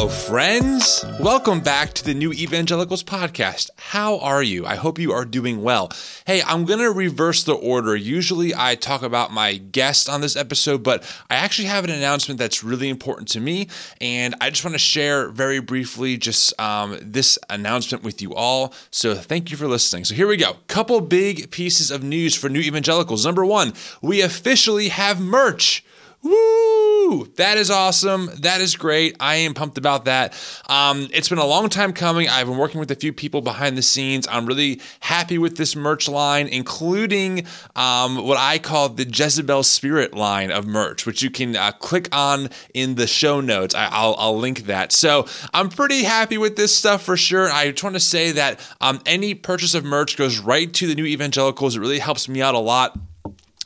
Hello, friends. Welcome back to the New Evangelicals podcast. How are you? I hope you are doing well. Hey, I'm going to reverse the order. Usually I talk about my guest on this episode, but I actually have an announcement that's really important to me. And I just want to share very briefly just um, this announcement with you all. So thank you for listening. So here we go. Couple big pieces of news for New Evangelicals. Number one, we officially have merch. Woo! That is awesome. That is great. I am pumped about that. Um, it's been a long time coming. I've been working with a few people behind the scenes. I'm really happy with this merch line, including um, what I call the Jezebel Spirit line of merch, which you can uh, click on in the show notes. I, will I'll link that. So I'm pretty happy with this stuff for sure. I just want to say that um, any purchase of merch goes right to the new evangelicals. It really helps me out a lot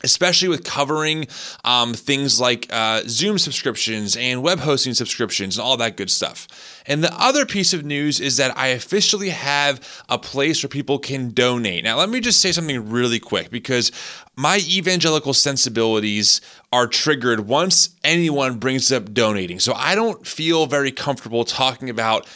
especially with covering um, things like uh, Zoom subscriptions and web hosting subscriptions and all that good stuff. And the other piece of news is that I officially have a place where people can donate. Now, let me just say something really quick because my evangelical sensibilities are triggered once anyone brings up donating. So I don't feel very comfortable talking about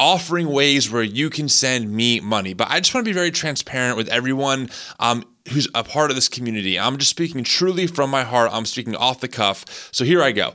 offering ways where you can send me money. But I just want to be very transparent with everyone um, who's a part of this community. I'm just speaking truly from my heart. I'm speaking off the cuff. So here I go.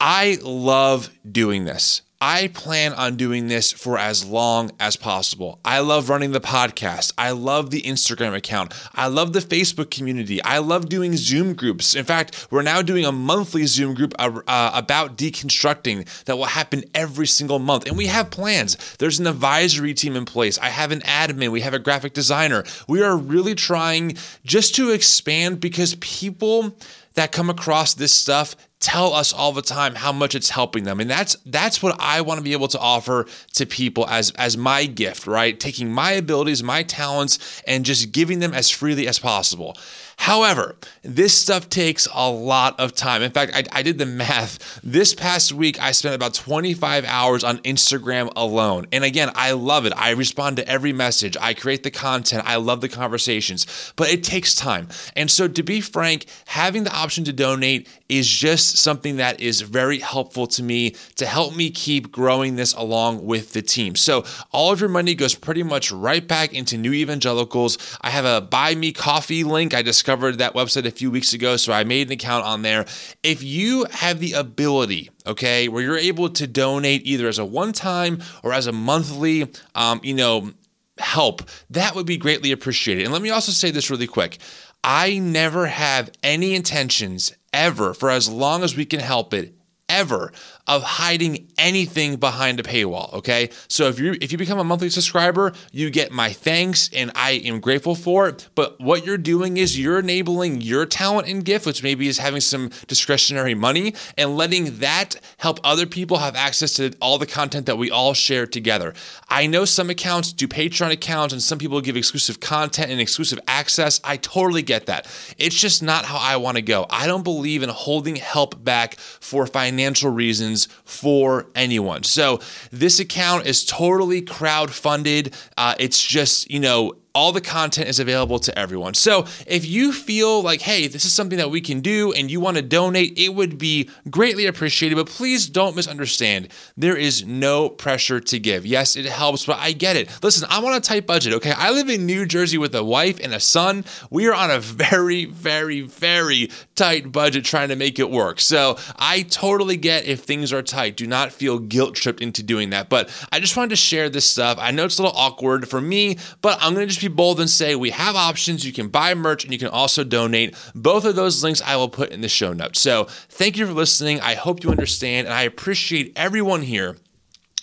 I love doing this. I plan on doing this for as long as possible. I love running the podcast. I love the Instagram account. I love the Facebook community. I love doing Zoom groups. In fact, we're now doing a monthly Zoom group uh, about deconstructing that will happen every single month. And we have plans. There's an advisory team in place. I have an admin. We have a graphic designer. We are really trying just to expand because people that come across this stuff tell us all the time how much it's helping them. And that's that's what I want to be able to offer to people as as my gift right? Taking my abilities my talents and just giving them as freely as possible However, this stuff takes a lot of time. In fact, I, I, did the math. This past week, I spent about 25 hours on Instagram alone. And again, I love it. I respond to every message, I create the content, I love the conversations, but it takes time. And so, to be frank, having the option to donate is just something that is very helpful to me to help me keep growing this along with the team. So, all of your money goes pretty much right back into New Evangelicals. I have a buy me coffee link. I just discovered that website a few weeks ago, so I made an account on there. If you have the ability, okay, where you're able to donate either as a one time or as a monthly, um, you know, help, that would be greatly appreciated. And let me also say this really quick. I never have any intentions ever, for as long as we can help it, ever of hiding anything behind a paywall. Okay. So if you if you become a monthly subscriber, you get my thanks and I am grateful for it. But what you're doing is you're enabling your talent and gift, which maybe is having some discretionary money, and letting that help other people have access to all the content that we all share together. I know some accounts do Patreon accounts and some people give exclusive content and exclusive access. I totally get that. It's just not how I want to go. I don't believe in holding help back for financial reasons for anyone. So this account is totally crowd funded. Uh, it's just, you know, all the content is available to everyone. So if you feel like, hey, this is something that we can do and you want to donate, it would be greatly appreciated. But please don't misunderstand. There is no pressure to give. Yes, it helps, but I get it. Listen, I'm on a tight budget, okay? I live in New Jersey with a wife and a son. We are on a very, very, very tight budget trying to make it work. So I totally get if things are tight. Do not feel guilt tripped into doing that. But I just wanted to share this stuff. I know it's a little awkward for me, but I'm going to just be bold and say we have options. You can buy merch and you can also donate. Both of those links I will put in the show notes. So thank you for listening. I hope you understand, and I appreciate everyone here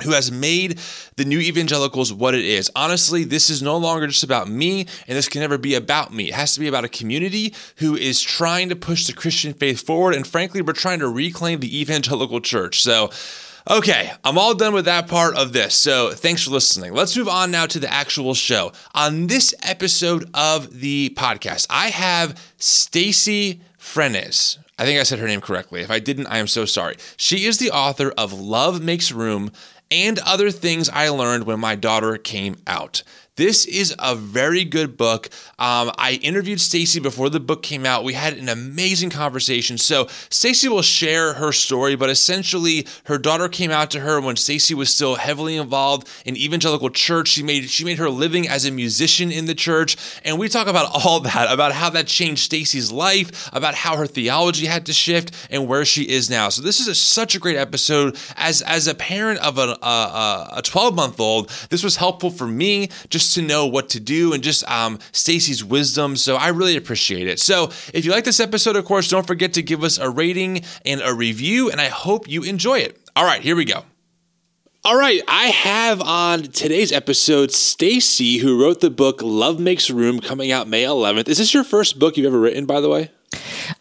who has made the new evangelicals what it is. Honestly, this is no longer just about me, and this can never be about me. It has to be about a community who is trying to push the Christian faith forward, and frankly, we're trying to reclaim the evangelical church. So, Okay, I'm all done with that part of this. So thanks for listening. Let's move on now to the actual show. On this episode of the podcast, I have Staci Frenes. I think I said her name correctly. If I didn't, I am so sorry. She is the author of Love Makes Room and other things I learned when my daughter came out. This is a very good book. Um, I interviewed Staci before the book came out. We had an amazing conversation. So Staci will share her story, but essentially her daughter came out to her when Staci was still heavily involved in evangelical church. She made she made her living as a musician in the church, and we talk about all that, about how that changed Staci's life, about how her theology had to shift, and where she is now. So this is a, such a great episode. As as a parent of a a 12 month old, this was helpful for me just to know what to do and just um, Staci's wisdom. So I really appreciate it. So if you like this episode, of course, don't forget to give us a rating and a review, and I hope you enjoy it. All right, here we go. All right, I have on today's episode Staci, who wrote the book Love Makes Room, coming out May 11th. Is this your first book you've ever written, by the way?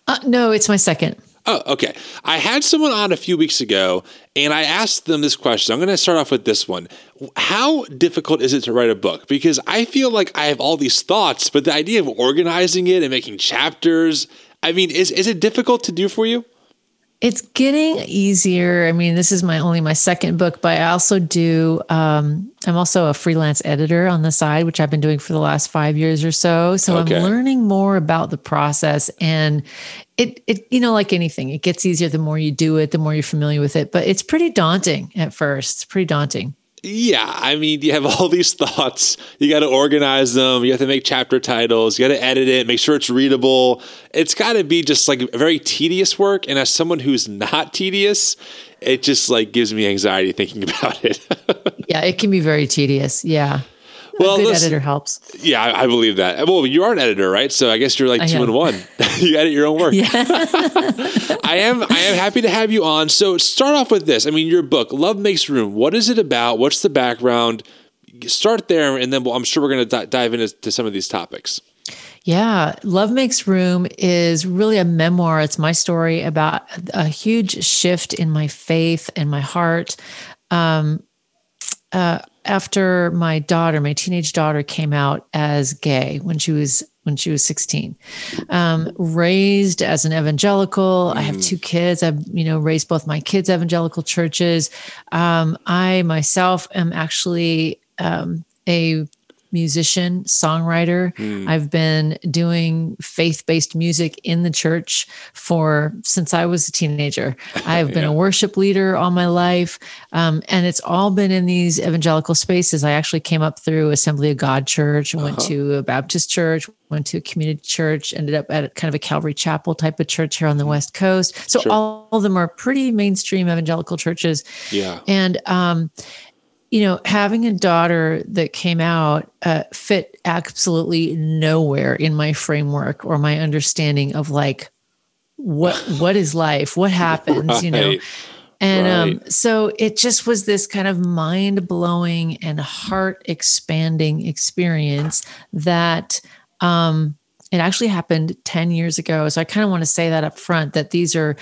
Uh, no, it's my second. Oh, okay. I had someone on a few weeks ago and I asked them this question. I'm going to start off with this one. How difficult is it to write a book? Because I feel like I have all these thoughts, but the idea of organizing it and making chapters, I mean, is, is it difficult to do for you? It's getting easier. I mean, this is my only my second book, but I also do. Um, I'm also a freelance editor on the side, which I've been doing for the last five years or so. So okay. I'm learning more about the process, and it it you know like anything, it gets easier the more you do it, the more you're familiar with it. But it's pretty daunting at first. It's pretty daunting. Yeah, I mean, you have all these thoughts. You got to organize them. You have to make chapter titles. You got to edit it, make sure it's readable. It's got to be just like very tedious work. And as someone who's not tedious, it just like gives me anxiety thinking about it. yeah, it can be very tedious. Yeah well, a good editor helps. Yeah, I, I, believe that. Well, you are an editor, right? So I guess you're like I two am. in one. you edit your own work. Yeah. I am. I am happy to have you on. So start off with this. I mean, your book, Love Makes Room. What is it about? What's the background? Start there, and then we'll, I'm sure we're going to d- dive into some of these topics. Yeah, Love Makes Room is really a memoir. It's my story about a huge shift in my faith and my heart. Um, uh, after my daughter, my teenage daughter, came out as gay when she was when she was 16 um, raised as an evangelical mm. i have mm. two kids i've you know raised both my kids evangelical churches um, i myself am actually um, a musician, songwriter. Mm. I've been doing faith based music in the church for since I was a teenager. I've been yeah. a worship leader all my life. Um, and it's all been in these evangelical spaces. I actually came up through Assembly of God Church, uh-huh. went to a Baptist church, went to a community church, ended up at kind of a Calvary Chapel type of church here on the. West Coast. So sure. all of them are pretty mainstream evangelical churches. Yeah. And, um, you know, having a daughter that came out uh, fit absolutely nowhere in my framework or my understanding of like what what is life, what happens, right. you know. And um, right. um, so it just was this kind of mind blowing and heart expanding experience that um, it actually happened 10 years ago. So I kind of want to say that up front that these are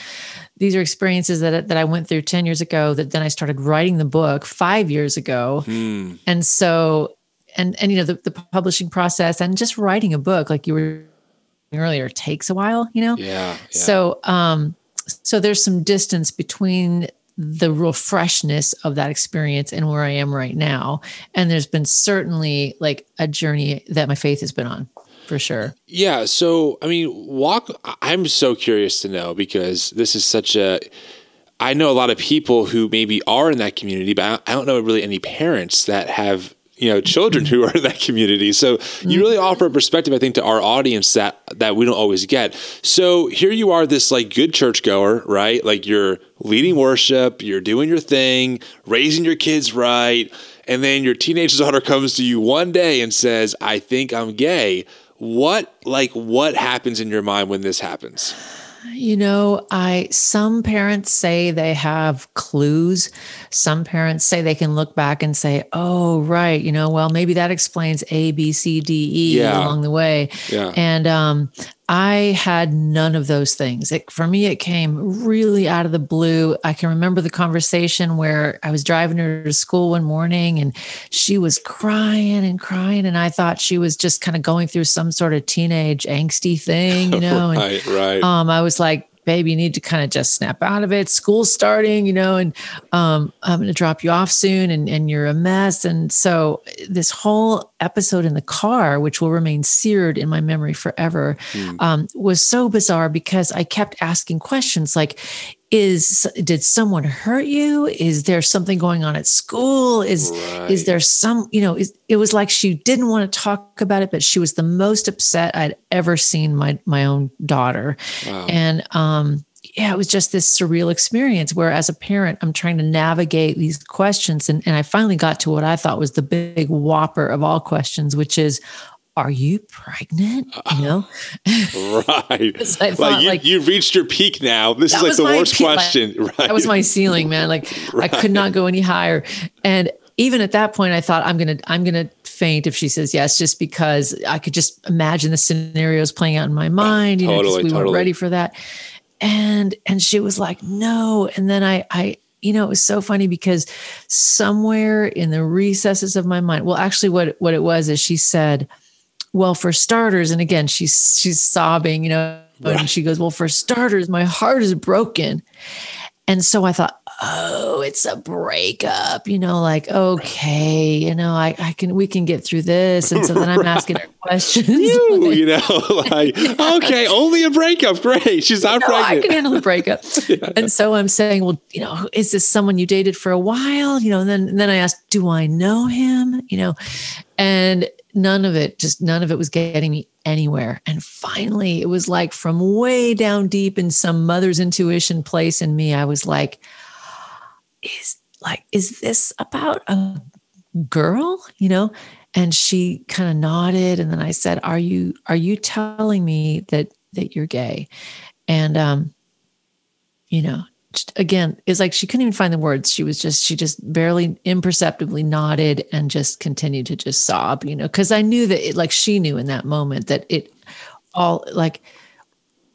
these are experiences that that I went through 10 years ago that then I started writing the book 5 years ago. Hmm. And so and and you know the, the publishing process and just writing a book like you were earlier takes a while, you know? Yeah. yeah. So um so there's some distance between the real freshness of that experience and where I am right now. And there's been certainly like a journey that my faith has been on for sure. Yeah. So, I mean, walk, I'm so curious to know because this is such a, I know a lot of people who maybe are in that community, but I don't know really any parents that have you know children who are in that community so you really mm-hmm. offer a perspective i think to our audience that that we don't always get so here you are this like good churchgoer right like you're leading worship you're doing your thing raising your kids right and then your teenage daughter comes to you one day and says i think i'm gay what like what happens in your mind when this happens? You know, I some parents say they have clues. Some parents say they can look back and say, "Oh, right, you know, well, maybe that explains A, B, C, D, E yeah. along the way." Yeah. And um, I had none of those things. It, for me, it came really out of the blue. I can remember the conversation where I was driving her to school one morning and she was crying and crying. And I thought she was just kind of going through some sort of teenage angsty thing, you know? right, right. Um, I was like, baby, you need to kind of just snap out of it. School's starting, you know, and um, I'm going to drop you off soon and, and you're a mess. And so this whole episode in the car, which will remain seared in my memory forever, mm. um, was so bizarre because I kept asking questions like, is did someone hurt you is there something going on at school is right. is there some you know is, it was like she didn't want to talk about it but she was the most upset i'd ever seen my my own daughter wow. and um yeah it was just this surreal experience where as a parent i'm trying to navigate these questions and, and i finally got to what i thought was the big whopper of all questions which is are you pregnant? You uh, know? right. like, you, like you've reached your peak now. This is like the worst question. Like, right. That was my ceiling, man. Like right. I could not go any higher. And even at that point, I thought I'm gonna I'm gonna faint if she says yes, just because I could just imagine the scenarios playing out in my mind. You totally, know, we totally. weren't ready for that. And and she was like, no. And then I I you know, it was so funny because somewhere in the recesses of my mind, well, actually what what it was is she said, well for starters and again she's she's sobbing you know and she goes well for starters my heart is broken. And so i thought oh it's a breakup you know like okay you know i, I can we can get through this. And so then i'm right. asking her questions. You, you know like okay only a breakup great she's not you know, pregnant. i can handle the breakup. Yeah. and so i'm saying well you know is this someone you dated for a while? You know and then and then i asked do i know him? You know and none of it just none of it was getting me anywhere. And finally it was like from way down deep in some mother's intuition place in me i was like is like is this about a girl you know? And she kind of nodded and then i said are you are you telling me that that you're gay? And um you know again it's like she couldn't even find the words. She was just she just barely imperceptibly nodded and just continued to just sob you know? Because i knew that it like she knew in that moment that it all like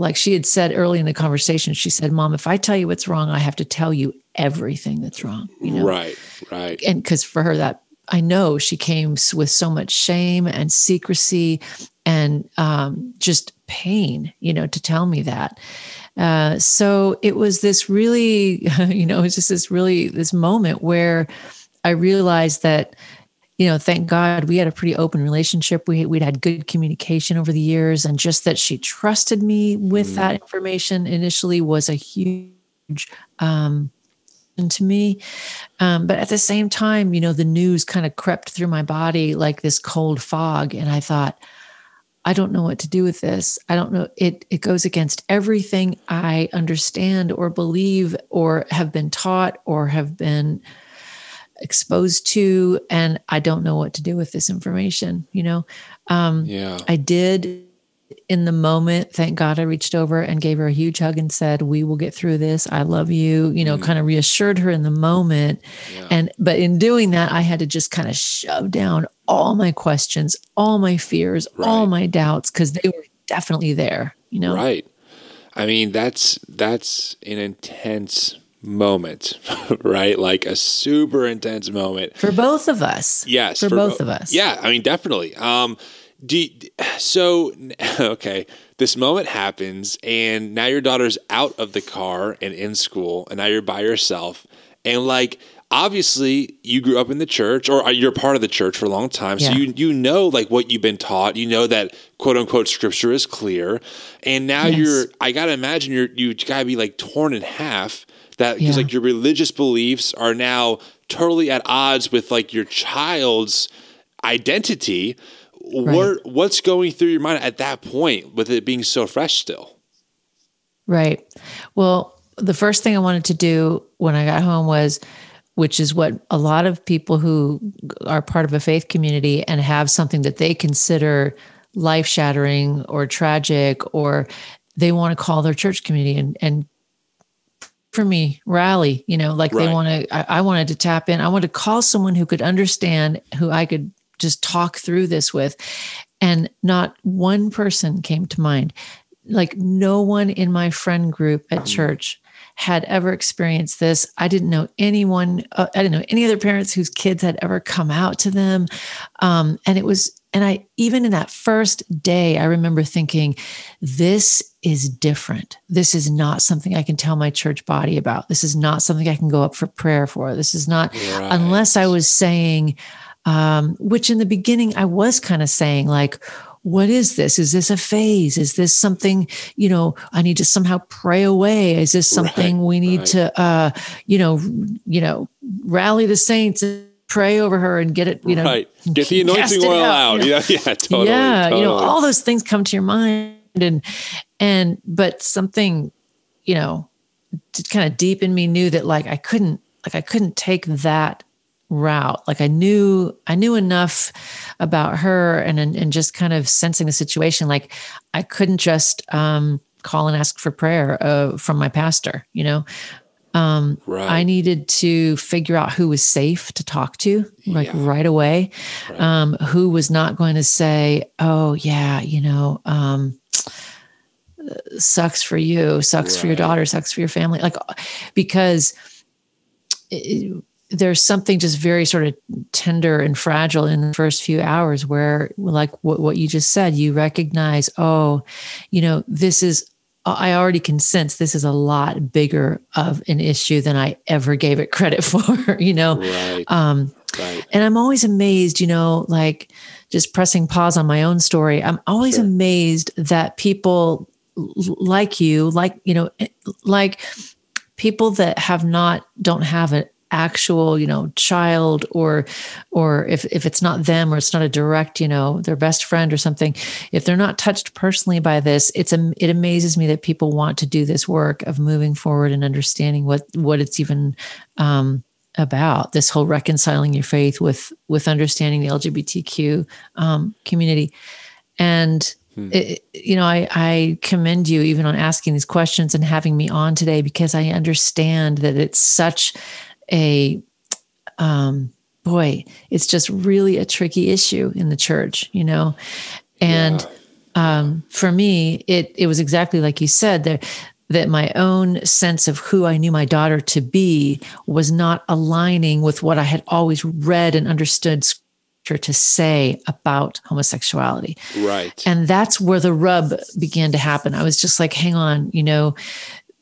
like she had said early in the conversation she said mom if i tell you what's wrong i have to tell you everything that's wrong you know? Right right. And because for her that i know she came with so much shame and secrecy and um, just pain you know to tell me that. Uh, so it was this really, you know, it was just this really this moment where I realized that, you know, thank God we had a pretty open relationship. We we'd had good communication over the years, and just that she trusted me with mm. that information initially was a huge um, to me. Um, but at the same time, you know, the news kind of crept through my body like this cold fog, and I thought I don't know what to do with this. I don't know. It it goes against everything I understand or believe or have been taught or have been exposed to, and I don't know what to do with this information. You know, um, yeah. I did in the moment, thank God I reached over and gave her a huge hug and said, We will get through this. I love you, you know, mm. kind of reassured her in the moment. Yeah. And, but in doing that, I had to just kind of shove down all my questions, all my fears, right. all my doubts, because they were definitely there, you know? Right. I mean, that's, that's an intense moment, right? Like a super intense moment for both of us. Yes, for, for both bo- of us. Yeah, I mean, definitely. Um, do you, so okay this moment happens and now your daughter's out of the car and in school and now you're by yourself and like obviously you grew up in the church or you're part of the church for a long time so yeah. you you know like what you've been taught you know that quote unquote scripture is clear and now yes. you're i gotta imagine you're you gotta be like torn in half that because yeah. like your religious beliefs are now totally at odds with like your child's identity Right. What what's going through your mind at that point with it being so fresh still? Right. Well, the first thing I wanted to do when I got home was which is what a lot of people who are part of a faith community and have something that they consider life shattering or tragic or they want to call their church community and and for me rally you know like right. they want to I, I, wanted to tap in i wanted to call someone who could understand who i could just talk through this with. And not one person came to mind. Like no one in my friend group at mm. church had ever experienced this. I didn't know anyone, uh, I didn't know any other parents whose kids had ever come out to them. Um, and it was, and I, even in that first day, I remember thinking, this is different. This is not something I can tell my church body about. This is not something I can go up for prayer for. This is not, right. unless I was saying, um, which in the beginning I was kind of saying, like, what is this? Is this a phase? Is this something, you know, I need to somehow pray away? Is this something right, we need right. to, uh, you know, you know, rally the saints and pray over her and get it, you know, right. Get the anointing oil out. out. You know? Yeah, yeah, totally. Yeah, totally. you know, all those things come to your mind and, and, but something, you know, kind of deep in me knew that like I couldn't, like I couldn't take that route. Like I knew I knew enough about her and and, and just kind of sensing the situation. Like I couldn't just um, call and ask for prayer uh, from my pastor. You know, um, right. I needed to figure out who was safe to talk to, like yeah. right away. Right. Um, who was not going to say, "Oh yeah, you know." Um, sucks for you sucks right. for your daughter sucks for your family like because it, there's something just very sort of tender and fragile in the first few hours where like what, what you just said you recognize oh you know this is i already can sense this is a lot bigger of an issue than i ever gave it credit for you know right. um right. and i'm always amazed you know like just pressing pause on my own story i'm always sure. amazed that people like you like you know like people that have not don't have it actual you know child or or if if it's not them or it's not a direct you know their best friend or something if they're not touched personally by this it's a, it amazes me that people want to do this work of moving forward and understanding what what it's even um, about this whole reconciling your faith with with understanding the lgbtq um, community and Hmm. It, you know, I, I commend you even on asking these questions and having me on today because I understand that it's such a um, boy, it's just really a tricky issue in the church, you know. And yeah. um, for me, it it was exactly like you said there that my own sense of who I knew my daughter to be was not aligning with what I had always read and understood scripture to say about homosexuality. Right. And that's where the rub began to happen. I was just like, hang on, you know,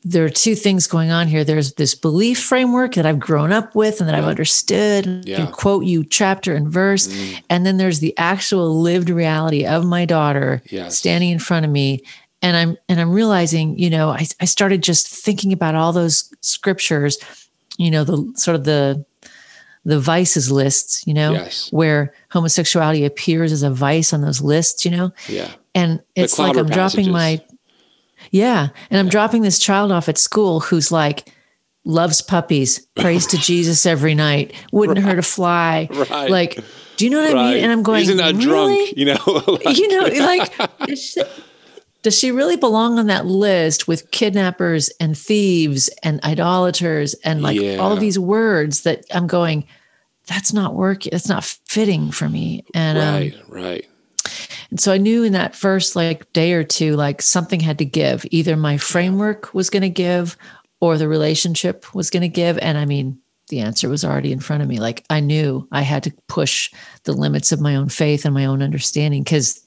there are two things going on here. There's this belief framework that I've grown up with and that yeah. I've understood and yeah. can quote you chapter and verse. Mm. And then there's the actual lived reality of my daughter yes. standing in front of me. And I'm and I'm realizing, you know, I, I started just thinking about all those scriptures, you know, the sort of the the vices lists, you know, yes. where homosexuality appears as a vice on those lists, you know? Yeah. And it's like I'm passages. dropping my yeah. And I'm dropping this child off at school who's like, loves puppies, prays to Jesus every night, wouldn't right. hurt a fly. Right. Like, do you know what right. I mean? And I'm going, isn't that really? drunk? You know, like, you know, like, she, does she really belong on that list with kidnappers and thieves and idolaters and like yeah. all these words that I'm going, that's not working. That's not fitting for me. And right, um, right. And so I knew in that first like day or two, like something had to give. Either my framework was going to give or the relationship was going to give. And I mean, the answer was already in front of me. Like I knew I had to push the limits of my own faith and my own understanding because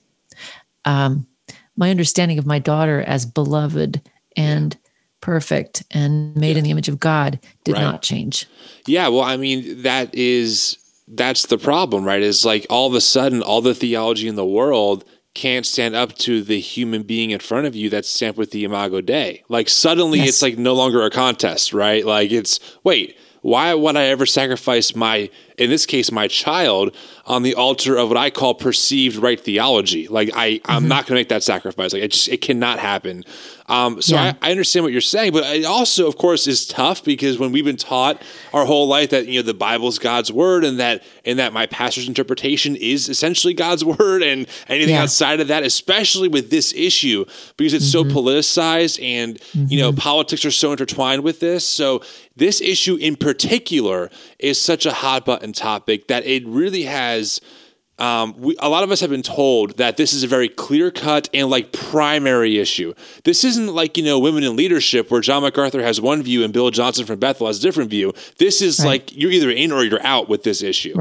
um, my understanding of my daughter as beloved and perfect and made yeah. in the image of God did right. not change. Yeah. Well, I mean, that is that's the problem, right? Is like all of a sudden, all the theology in the world can't stand up to the human being in front of you that's stamped with the Imago Dei. Like suddenly, yes. it's like no longer a contest, right? Like it's wait, why would I ever sacrifice my, in this case, my child on the altar of what I call perceived right theology? Like I, I'm mm-hmm. not going to make that sacrifice. Like it just, it cannot happen. Um, so yeah. I, I, understand what you're saying, but it also, of course, is tough because when we've been taught our whole life that you know the Bible's God's word and that and that my pastor's interpretation is essentially God's word, and anything yeah. outside of that, especially with this issue, because it's mm-hmm. so politicized and mm-hmm. you know mm-hmm. politics are so intertwined with this. So this issue in particular is such a hot button topic that it really has um, we, a lot of us have been told that this is a very clear cut and like primary issue. This isn't like, you know, women in leadership where John MacArthur has one view and Bill Johnson from Bethel has a different view. This is right. like you're either in or you're out with this issue.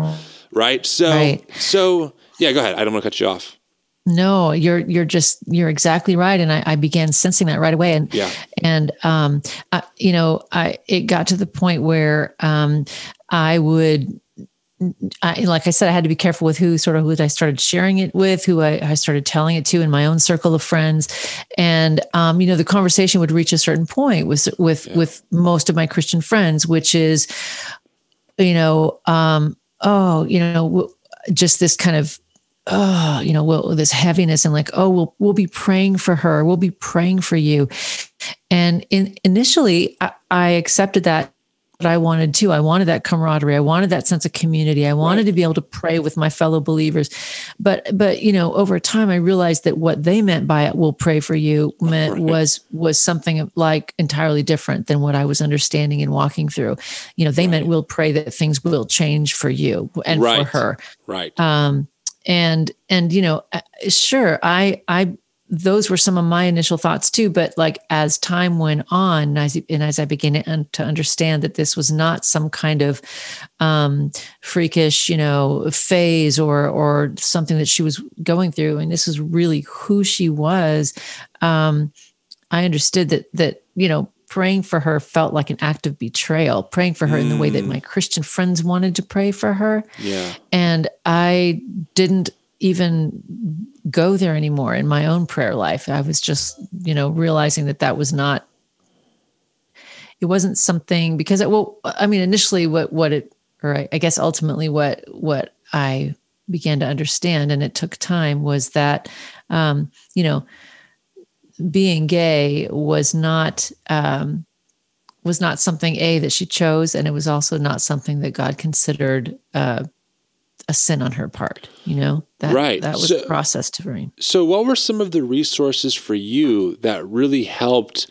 Right. So, right. so Yeah, go ahead. I don't want to cut you off. No, you're you're just you're exactly right, and I, I began sensing that right away, and Yeah. and um, I, you know, I it got to the point where um, I would. I, like I said, I had to be careful with who sort of who I started sharing it with, who I, I started telling it to in my own circle of friends, and um, you know the conversation would reach a certain point with with with most of my Christian friends, which is, you know, um, oh, you know, just this kind of oh, you know, well, this heaviness and like, oh, we'll we'll be praying for her. We'll be praying for you. And in initially, I, I accepted that. But I wanted to. I wanted that camaraderie. I wanted that sense of community. I wanted Right. to be able to pray with my fellow believers. But but you know, over time, I realized that what they meant by it, "We'll pray for you," meant Right. was was something like entirely different than what I was understanding and walking through. You know, they meant, "We'll pray that things will change for you and Right. for her." Right. um and and you know uh, sure i i those were some of my initial thoughts too but like as time went on and as, and as i began to, un- to understand that this was not some kind of um freakish you know phase or or something that she was going through and this is really who she was um i understood that that you know praying for her felt like an act of betrayal praying for her in the way that Mm. my christian friends wanted to pray for her yeah. and I didn't even go there anymore in my own prayer life. I was just, you know, realizing that that was not, it wasn't something because, it, well, I mean, initially what, what it, or I, I guess ultimately what, what I began to understand, and it took time was that, um, you know, being gay was not, um, was not something a that she chose and it was also not something that god considered uh, a sin on her part you know that Right. that was So- a process to bring So, what were some of the resources for you that really helped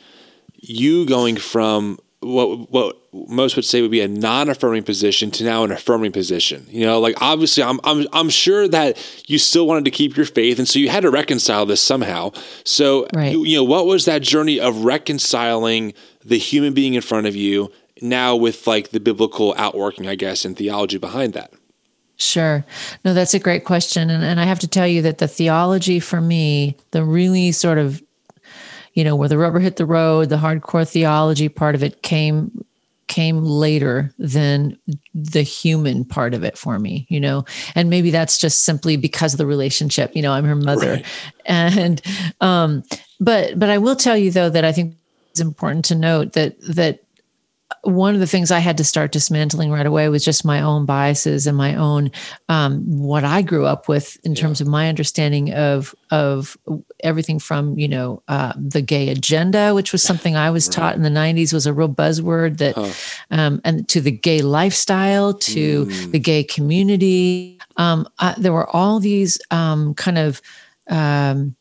you going from what what most would say would be a non-affirming position to now an affirming position? You know, like obviously, I'm I'm I'm sure that you still wanted to keep your faith, and so you had to reconcile this somehow. So, Right. you, you know, what was that journey of reconciling the human being in front of you now with like the biblical outworking, I guess, and theology behind that? Sure. No, that's a great question. And, and I have to tell you that the theology for me, the really sort of, you know, where the rubber hit the road, the hardcore theology part of it came came later than the human part of it for me, you know. And maybe that's just simply because of the relationship. You know, I'm her mother. Right. And um, but but I will tell you though that I think it's important to note that that one of the things I had to start dismantling right away was just my own biases and my own um, what I grew up with in terms of my understanding of of everything from you know uh, the gay agenda, which was something I was taught in the '90s was a real buzzword that, um, and to the gay lifestyle, to the gay community. Um, I, there were all these um, kind of um,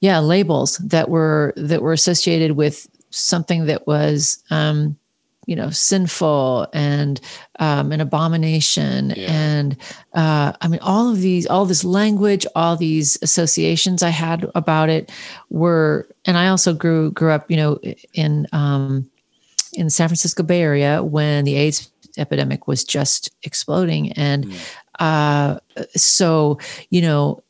yeah labels that were that were associated with something that was um, you know sinful and um, an abomination Yeah. and uh, i mean all of these all this language all these associations i had about it were and i also grew grew up you know in um, in san francisco bay area when the aids epidemic was just exploding and uh, so you know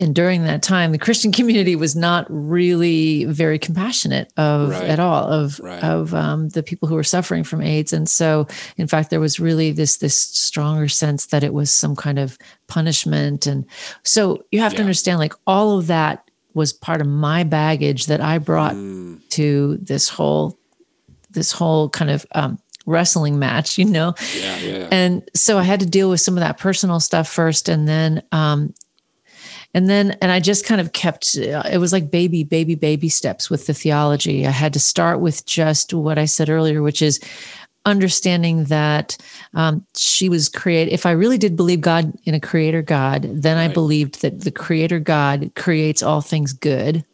and during that time the christian community was not really very compassionate of Right. at all of Right. of um, the people who were suffering from aids and so in fact there was really this this stronger sense that it was some kind of punishment and so you have to understand like all of that was part of my baggage that i brought Mm, to this whole this whole kind of um, wrestling match you know yeah, yeah. and so i had to deal with some of that personal stuff first and then um and then and i just kind of kept uh, it was like baby baby baby steps with the theology. I had to start with just what i said earlier which is understanding that um, she was created if i really did believe god in a creator god then i believed that the creator god creates all things good.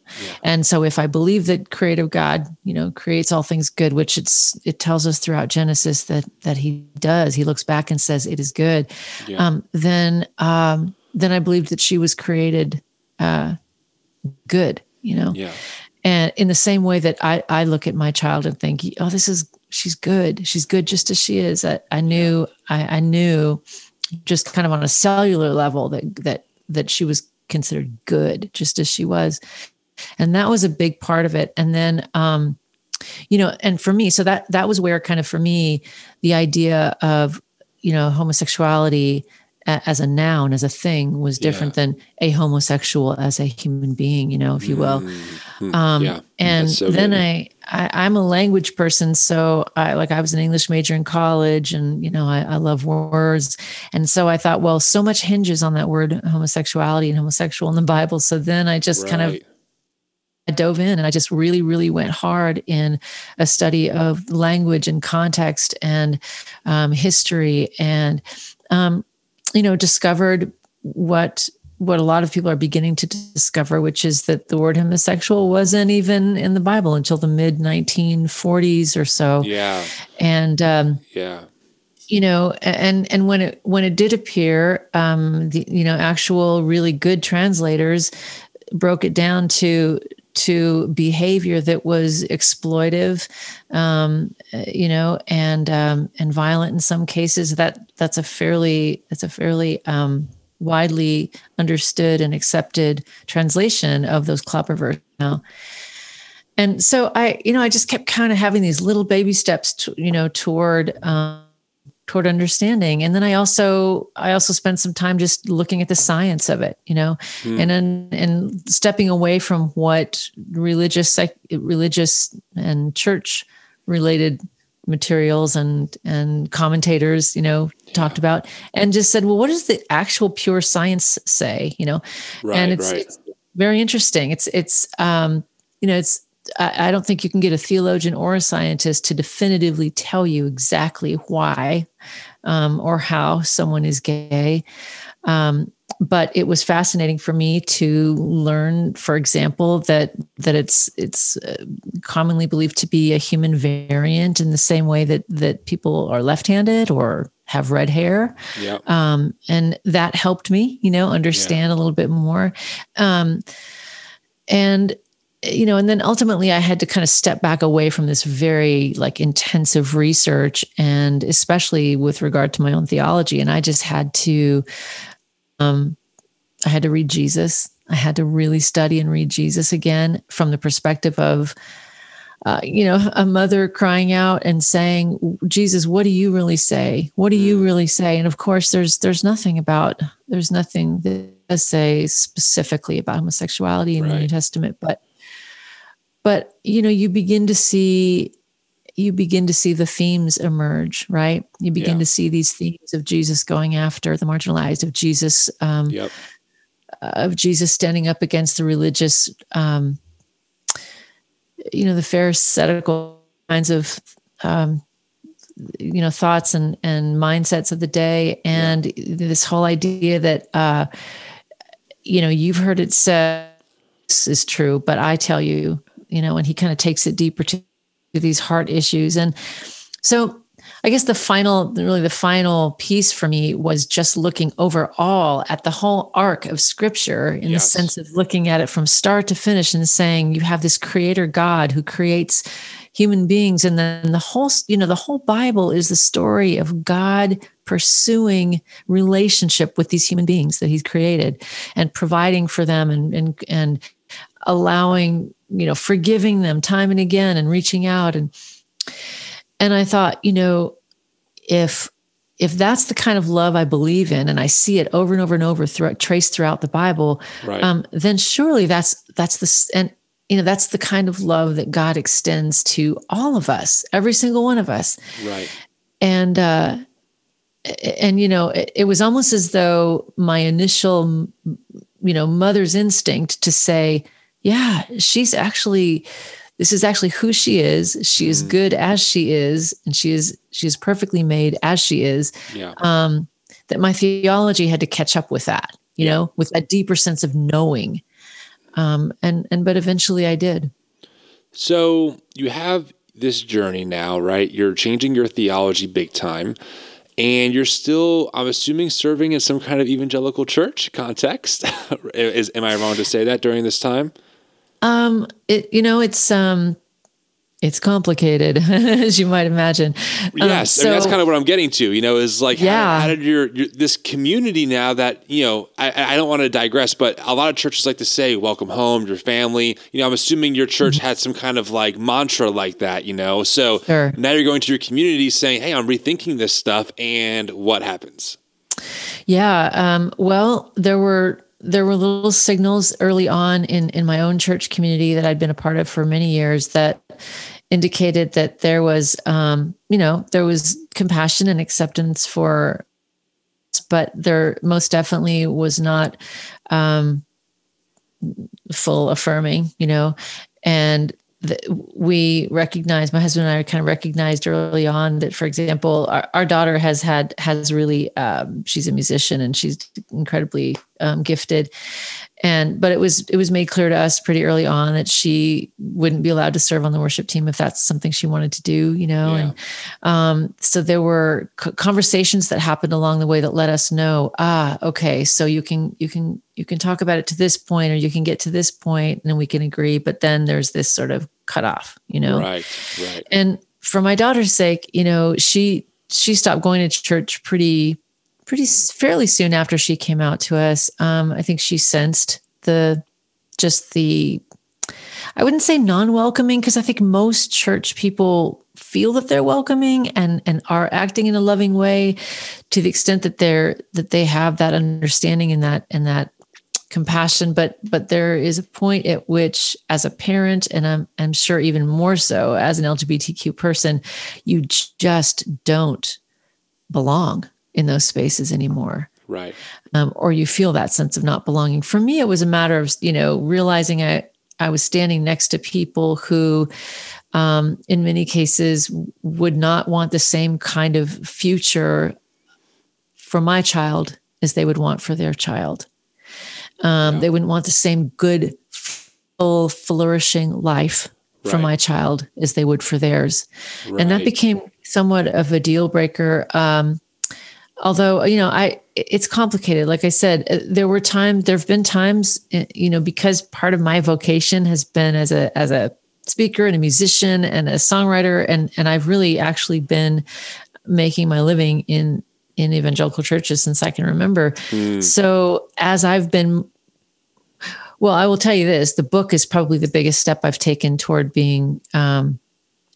And so if i believe that creative god you know creates all things good which it's it tells us throughout genesis that that he does he looks back and says it is good Yeah. um, then um, then i believed that she was created uh, good you know yeah. and in the same way that I, I look at my child and think, oh, this is she's good. She's good just as she is. I, I knew I, I knew just kind of on a cellular level that that that she was considered good just as she was and that was a big part of it and then um you know and for me so that that was where kind of for me the idea of you know homosexuality as a noun as a thing was different yeah. than a homosexual as a human being you know if you will mm-hmm. um, yeah, and so then I, I am a language person so i like i was an english major in college and you know I, I love words and so i thought well so much hinges on that word homosexuality and homosexual in the bible so then i just right. kind of I dove in and I just really, really went hard in a study of language and context and um, history and um, you know, discovered what what a lot of people are beginning to discover, which is that the word homosexual wasn't even in the Bible until the mid 1940s or so. Yeah. And um, yeah, you know, and and when it when it did appear, um, the you know actual really good translators broke it down to to behavior that was exploitive, um, you know, and um, and violent in some cases. That that's a fairly that's a fairly um, widely understood and accepted translation of those clobber versions now. And so I, you know, I just kept kind of having these little baby steps, to, you know, toward um, toward understanding and then i also i also spent some time just looking at the science of it you know mm. and then and stepping away from what religious religious and church related materials and and commentators you know yeah. talked about and just said well what does the actual pure science say you know right, and it's, right. it's very interesting it's it's um you know it's I don't think you can get a theologian or a scientist to definitively tell you exactly why um, or how someone is gay. Um, but it was fascinating for me to learn, for example, that that it's it's uh, commonly believed to be a human variant in the same way that that people are left-handed or have red hair. Yeah. Um, and that helped me, you know, understand yeah. a little bit more. Um, and you know and then ultimately i had to kind of step back away from this very like intensive research and especially with regard to my own theology and i just had to um i had to read jesus i had to really study and read jesus again from the perspective of uh, you know a mother crying out and saying jesus what do you really say what do you mm. really say and of course there's there's nothing about there's nothing that does say specifically about homosexuality in right. the new testament but but you know you begin to see you begin to see the themes emerge right you begin yeah. to see these themes of jesus going after the marginalized of jesus um, yep. of jesus standing up against the religious um, you know the pharisaical kinds of um, you know thoughts and and mindsets of the day and yeah. this whole idea that uh, you know you've heard it said this is true but i tell you you know, and he kind of takes it deeper to these heart issues. And so I guess the final, really the final piece for me was just looking overall at the whole arc of scripture in yes. the sense of looking at it from start to finish and saying you have this creator God who creates human beings. And then the whole, you know, the whole Bible is the story of God pursuing relationship with these human beings that he's created and providing for them and, and, and allowing you know forgiving them time and again and reaching out. And and i thought you know if if that's the kind of love i believe in and i see it over and over and over throughout traced throughout the bible right. um, then surely that's that's the and you know that's the kind of love that god extends to all of us every single one of us. Right. And uh and you know it, it was almost as though my initial you know mother's instinct to say yeah, she's actually this is actually who she is. She is mm. good as she is, and she is she is perfectly made as she is. Yeah. Um, that my theology had to catch up with that, you know, with a deeper sense of knowing. Um, and and but eventually I did. So you have this journey now, right? You're changing your theology big time and you're still i'm assuming serving in some kind of evangelical church context is am i wrong to say that during this time um, it you know it's um, it's complicated, as you might imagine. Um, yes, um, so, I mean, that's kind of what I'm getting to. You know, is like yeah. how, how did your, your, this community now that you know? I, I don't want to digress, but a lot of churches like to say "Welcome home, your family." You know, I'm assuming your church mm-hmm. had some kind of like mantra like that. You know, so sure. now you're going to your community saying, "Hey, I'm rethinking this stuff," and what happens? Yeah. Um, well, there were there were little signals early on in in my own church community that I'd been a part of for many years that indicated that there was um, you know there was compassion and acceptance for but there most definitely was not um, full affirming you know and we recognize my husband and i kind of recognized early on that for example our, our daughter has had has really um, she's a musician and she's incredibly um, gifted and but it was it was made clear to us pretty early on that she wouldn't be allowed to serve on the worship team if that's something she wanted to do you know? Yeah. and um, so there were conversations that happened along the way that let us know ah okay so you can you can you can talk about it to this point or you can get to this point and we can agree but then there's this sort of cutoff you know? Right right. And for my daughter's sake you know she she stopped going to church pretty pretty fairly soon after she came out to us. Um, I think she sensed the just the I wouldn't say non-welcoming because I think most church people feel that they're welcoming and and are acting in a loving way to the extent that they're that they have that understanding and that and that compassion but but there is a point at which as a parent and I'm I'm sure even more so as an LGBTQ person you just don't belong in those spaces anymore right um, or you feel that sense of not belonging for me it was a matter of you know realizing i i was standing next to people who um, in many cases would not want the same kind of future for my child as they would want for their child um, yeah. they wouldn't want the same good full flourishing life right. for my child as they would for theirs right. and that became somewhat of a deal breaker um, although you know i it's complicated like i said uh, there were times there have been times uh, you know because part of my vocation has been as a as a speaker and a musician and a songwriter and and i've really actually been making my living in in evangelical churches since i can remember mm. so as i've been well i will tell you this the book is probably the biggest step i've taken toward being um,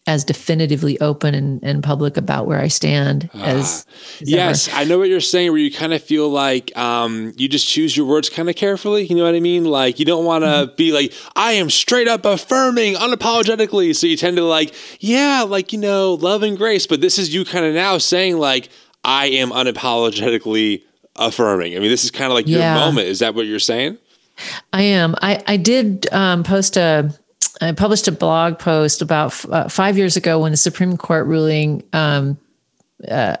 as definitively open and, and public about where I stand ah. as, as yes ever. I know what you're saying where you kind of feel like um, you just choose your words kind of carefully you know what I mean like you don't want to mm-hmm. be like I am straight up affirming unapologetically so you tend to like yeah like you know love and grace but this is you kind of now saying like I am unapologetically affirming I mean this is kind of like yeah. your moment is that what you're saying I am I I did um, post a I published a blog post about f- uh, five years ago when the Supreme Court ruling. Um, uh,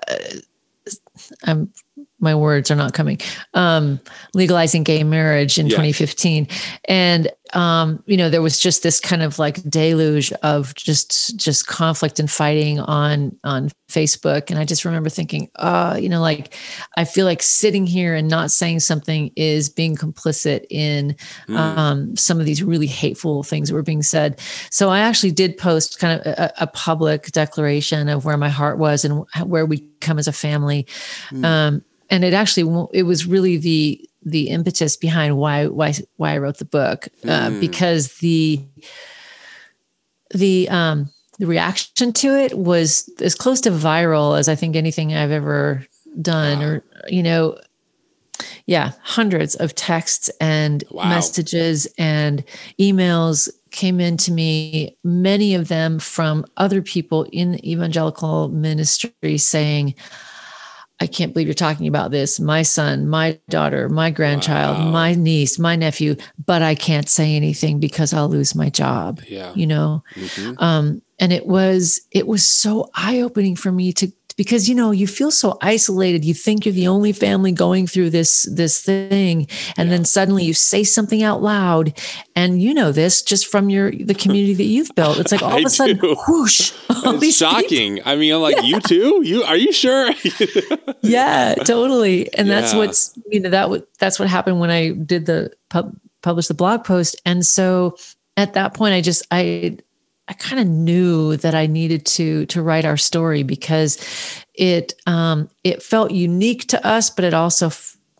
I'm my words are not coming um, legalizing gay marriage in yeah. 2015 and um, you know there was just this kind of like deluge of just just conflict and fighting on on facebook and i just remember thinking uh you know like i feel like sitting here and not saying something is being complicit in mm. um, some of these really hateful things that were being said so i actually did post kind of a, a public declaration of where my heart was and where we come as a family mm. um, and it actually it was really the the impetus behind why why why I wrote the book uh, mm. because the the um the reaction to it was as close to viral as I think anything I've ever done wow. or you know yeah hundreds of texts and wow. messages and emails came in to me many of them from other people in evangelical ministry saying I can't believe you're talking about this. My son, my daughter, my grandchild, wow. my niece, my nephew, but I can't say anything because I'll lose my job. Yeah. You know? Mm-hmm. Um, and it was it was so eye-opening for me to because you know you feel so isolated you think you're the only family going through this this thing and yeah. then suddenly you say something out loud and you know this just from your the community that you've built it's like all of a sudden do. whoosh it's shocking people. i mean i'm like yeah. you too you are you sure yeah totally and yeah. that's what's you know that that's what happened when i did the pub, publish the blog post and so at that point i just i I kind of knew that I needed to to write our story because it um, it felt unique to us, but it also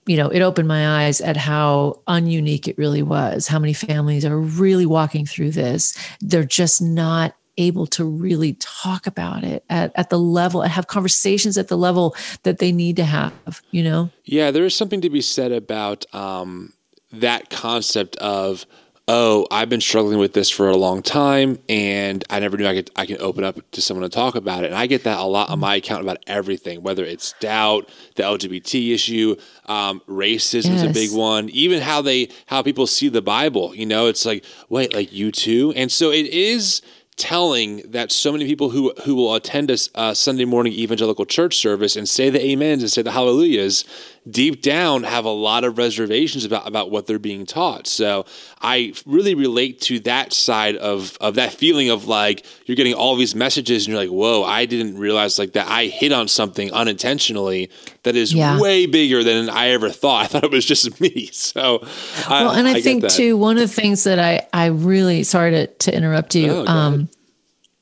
you know it opened my eyes at how ununique it really was. How many families are really walking through this? They're just not able to really talk about it at, at the level and have conversations at the level that they need to have you know yeah there is something to be said about um, that concept of oh i've been struggling with this for a long time and i never knew i could i can open up to someone to talk about it. And i get that a lot on my account about everything whether it's doubt the lgbt issue um, racism yes. is a big one even how they how people see the bible. You know it's like wait like you too? And so it is telling that so many people who who will attend a Sunday morning evangelical church service and say the amens and say the hallelujahs deep down have a lot of reservations about, about what they're being taught. So I really relate to that side of, of that feeling of like you're getting all these messages and you're like, whoa, I didn't realize like that I hit on something unintentionally that is yeah. way bigger than I ever thought. I thought it was just me. So well, I, and I, I think too, one of the things that I, I really, sorry to, to interrupt you. Oh, um,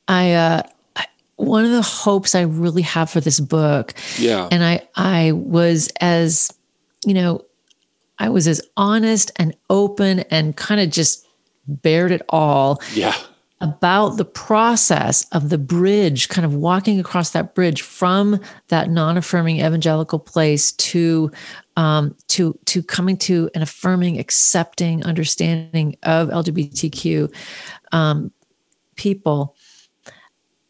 I, uh, one of the hopes I really have for this book. Yeah. And I I was as, you know, I was as honest and open and kind of just bared it all. Yeah. About the process of the bridge, kind of walking across that bridge from that non-affirming evangelical place to um, to to coming to an affirming, accepting understanding of LGBTQ um, people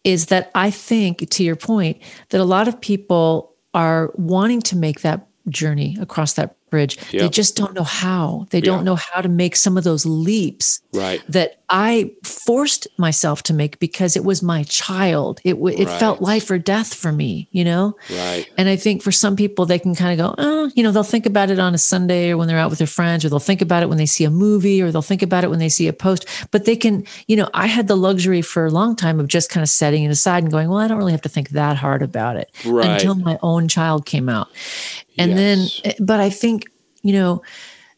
is that I think, to your point, that a lot of people are wanting to make that journey across that bridge. Yep. They just don't know how. They don't know how to make some of those leaps right. that I forced myself to make because it was my child. It w- it right. felt life or death for me, you know. Right. And I think for some people, they can kind of go, oh, you know, they'll think about it on a Sunday or when they're out with their friends, or they'll think about it when they see a movie, or they'll think about it when they see a post. But they can, you know, I had the luxury for a long time of just kind of setting it aside and going, well, I don't really have to think that hard about it right. until my own child came out. And yes. then, eh, but I think, you know,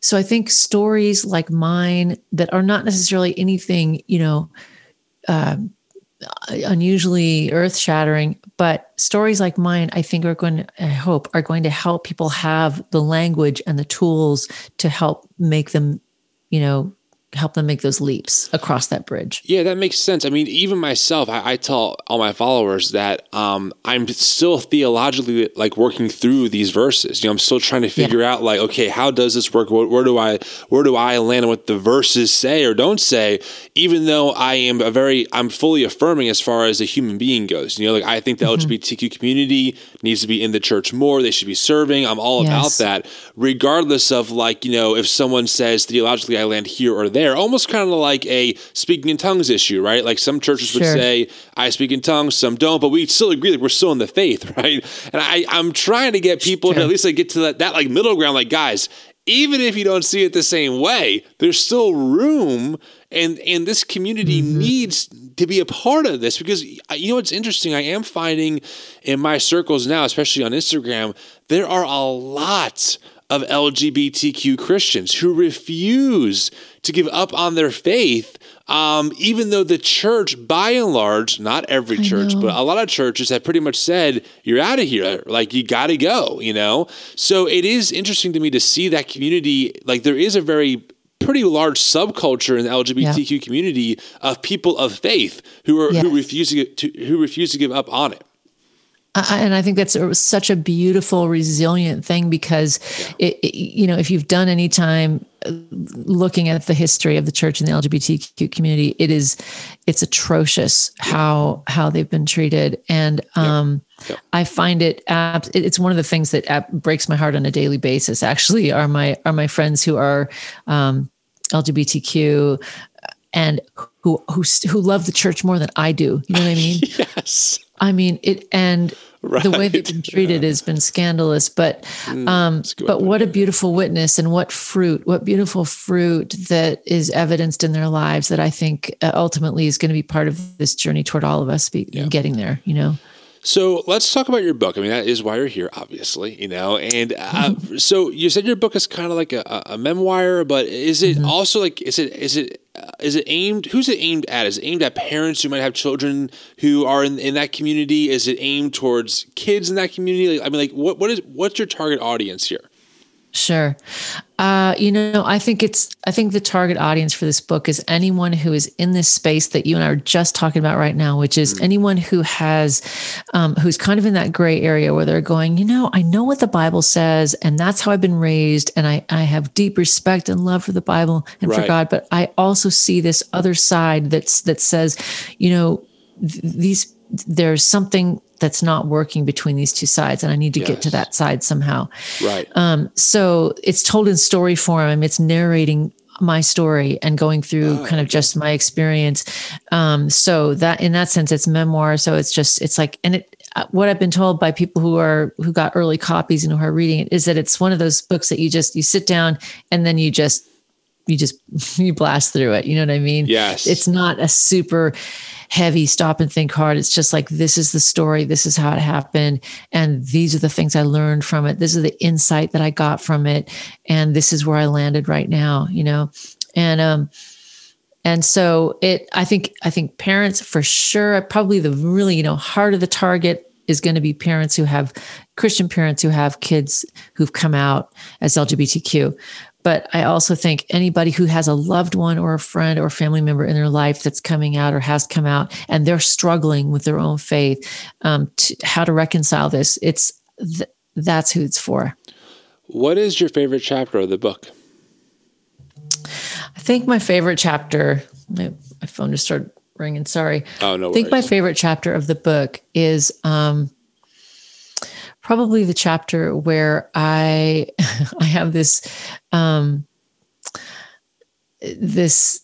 so I think stories like mine that are not necessarily anything, you know, uh, unusually earth shattering, but stories like mine, I think are going to, I hope, are going to help people have the language and the tools to help make them, you know, help them make those leaps across that bridge. Yeah, that makes sense. I mean, even myself, I, I tell all my followers that um, I'm still theologically like working through these verses. You know, I'm still trying to figure yeah. out like, okay, how does this work? Where, where, do I where do I land on what the verses say or don't say? Even though I am a very I'm fully affirming as far as a human being goes. You know, like I think the mm-hmm. LGBTQ community needs to be in the church more. They should be serving. I'm all yes. about that, regardless of like you know if someone says theologically I land here or there there, almost kind of like a speaking in tongues issue, right? Like some churches would say, I speak in tongues, some don't, but we still agree that we're still in the faith, right? And I, I'm trying to get people sure. to at least like get to that, that like middle ground, like guys, even if you don't see it the same way, there's still room and and this community mm-hmm. needs to be a part of this because you know what's interesting I am finding in my circles now especially on Instagram there are a lot of LGBTQ Christians who refuse to give up on their faith, um, even though the church, by and large, not every church, but a lot of churches have pretty much said, you're out of here. Like, you got to go, you know? So it is interesting to me to see that community. Like, there is a very pretty large subculture in the LGBTQ yeah. community of people of faith who are yes. who refuse to, to who refuse to give up on it and I think that's a, such a beautiful, resilient thing because, yeah. it, it, you know, if you've done any time uh, looking at the history of the church and the LGBTQ community, it is, it's atrocious how how they've been treated, and um, yeah. I find it. It's one of the things that breaks my heart on a daily basis. Actually, are my are my friends who are um, LGBTQ and who who who love the church more than I do. You know what I mean? yes. I mean it, and right. the way they've been treated has been scandalous. But mm, um, but what a beautiful witness and what fruit, what beautiful fruit that is evidenced in their lives that I think uh, ultimately is going to be part of this journey toward all of us be, yeah. getting there. You know. So let's talk about your book. I mean, that is why you're here, obviously, you know. And uh, so you said your book is kind of like a, a memoir, but is it mm-hmm. also like is it is it uh, is it aimed? Who's it aimed at? Is it aimed at parents who might have children who are in, in that community? Is it aimed towards kids in that community? Like, I mean, like what what is what's your target audience here? Sure. Uh, you know, I think it's, I think the target audience for this book is anyone who is in this space that you and I are just talking about right now, which is mm. anyone who has, um, who's kind of in that gray area where they're going, you know, I know what the Bible says, and that's how I've been raised, and I, I have deep respect and love for the Bible and right. for God, but I also see this other side that's, that says, you know, th- these, there's something that's not working between these two sides and i need to yes. get to that side somehow. Right. Um, so it's told in story form it's narrating my story and going through oh, kind of just my experience. Um, so that in that sense it's memoir so it's just it's like and it uh, what I've been told by people who are who got early copies and who are reading it is that it's one of those books that you just you sit down and then you just you just you blast through it. You know what I mean? Yes. It's not a super heavy stop and think hard. It's just like, this is the story. This is how it happened. And these are the things I learned from it. This is the insight that I got from it. And this is where I landed right now, you know? And, um, and so it, I think, I think parents for sure, probably the really, you know, heart of the target is going to be parents who have Christian parents who have kids who've come out as LGBTQ. But I also think anybody who has a loved one or a friend or family member in their life that's coming out or has come out and they're struggling with their own faith, um, to, how to reconcile this, it's th- that's who it's for. What is your favorite chapter of the book? I think my favorite chapter, my, my phone just started ringing. Sorry. Oh, no. I think worries. my favorite chapter of the book is um, probably the chapter where I I have this um, this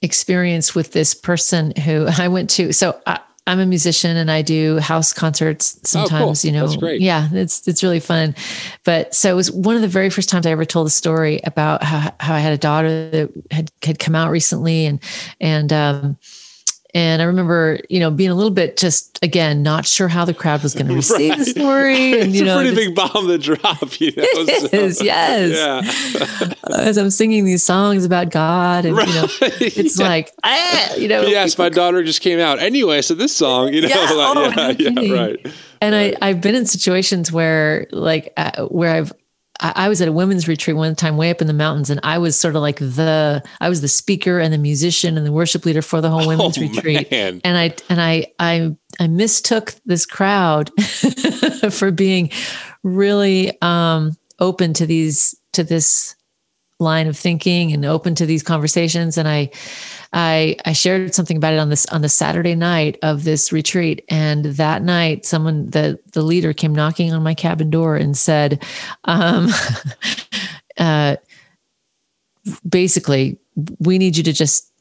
experience with this person who I went to. So I, am a musician and I do house concerts sometimes, oh, cool. you know. That's great. Yeah, it's it's really fun. But so it was one of the very first times I ever told a story about how, how I had a daughter that had had come out recently and and um and I remember, you know, being a little bit just again not sure how the crowd was going to receive right. the story. And you know, a pretty big bomb to drop. You know, it is, yes. Yeah. As I'm singing these songs about God, and right. you know, it's yeah. like, ah, you know. Yes, my daughter just came out anyway. So this song, you know, yeah, like, oh, yeah, no yeah, right. And right. I I've been in situations where like uh, where I've I was at a women's retreat one time way up in the mountains, and I was sort of like the I was the speaker and the musician and the worship leader for the whole oh, women's oh, retreat. Man. And I and I I I mistook this crowd for being really um, open to these to this line of thinking and open to these conversations. And I I I shared something about it on this on the Saturday night of this retreat, and that night, someone the the leader came knocking on my cabin door and said, um, uh, basically, we need you to just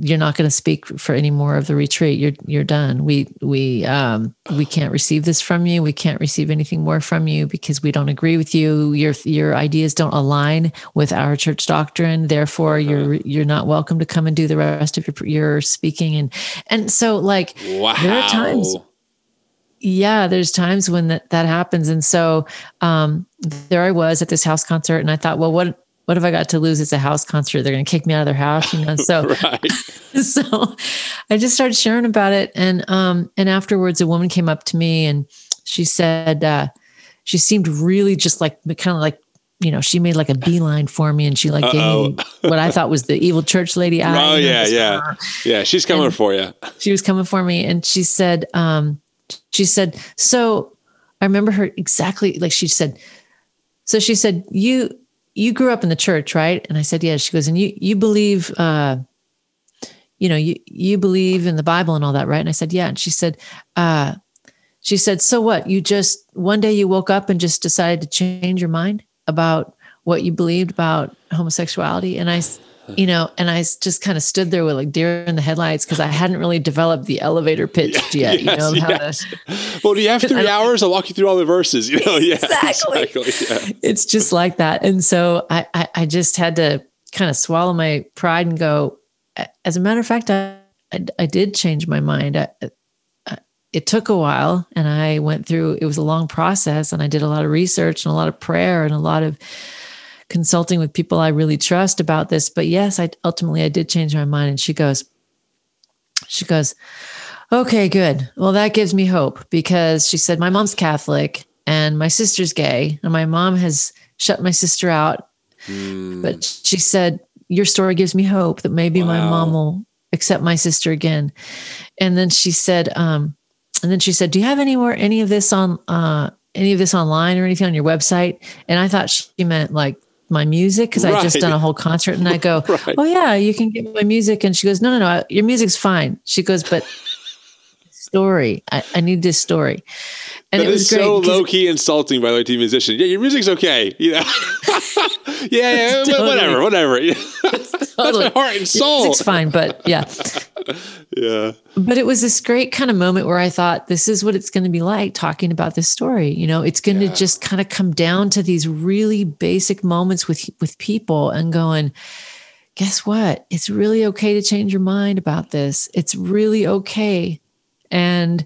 you're not going to speak for any more of the retreat. You're you're done. We we um we can't receive this from you. We can't receive anything more from you because we don't agree with you. Your your ideas don't align with our church doctrine. Therefore, uh-huh. you're you're not welcome to come and do the rest of your your speaking. And and so like wow. there are times. Yeah, there's times when that, that happens. And so um, there I was at this house concert, and I thought, well, what what have I got to lose? It's a house concert. They're going to kick me out of their house, you know. So, so I just started sharing about it, and um, and afterwards, a woman came up to me and she said, uh, she seemed really just like kind of like you know, she made like a beeline for me and she like Uh-oh. gave me what I thought was the evil church lady eye. Oh yeah, yeah. Yeah, she's coming and for you. She was coming for me and she said um she said, "So I remember her exactly like she said so she said, "You you grew up in the church, right? And I said, yes. She goes, and you you believe, uh, you know, you you believe in the Bible and all that, right? And I said, yeah. And she said, uh, she said, so what? You just one day you woke up and just decided to change your mind about what you believed about homosexuality. And I you know, and I just kind of stood there with like deer in the headlights because I hadn't really developed the elevator pitch yeah, yet. Yes, you know, yes. To, well, do you have three hours? I'll walk you through all the verses. You know, yeah, exactly. exactly yeah. It's just like that, and so I, I, I just had to kind of swallow my pride and go. As a matter of fact, I, I, I did change my mind. I, it took a while and I went through, it was a long process and I did a lot of research and a lot of prayer and a lot of consulting with people I really trust about this. But yes, I ultimately I did change my mind. And she goes, she goes, okay, good. Well, that gives me hope because she said, my mom's Catholic and my sister's gay and my mom has shut my sister out. Mm. But she said, your story gives me hope that maybe wow. my mom will accept my sister again. And then she said, um, and then she said, do you have anywhere, any of this on, uh, any of this online or anything on your website? And I thought she meant like my music because right. I just done a whole concert and I go, right. oh yeah, you can get my music. And she goes, no, no, no, your music's fine. She goes, but story, I, I need this story. And that it was so low key insulting by the way to musician. Yeah, your music's okay. You know, yeah, yeah totally. whatever, whatever. That's my heart and soul. It's fine, but yeah, yeah. But it was this great kind of moment where I thought, this is what it's going to be like talking about this story. You know, it's going yeah. to just kind of come down to these really basic moments with with people and going. Guess what? It's really okay to change your mind about this. It's really okay. And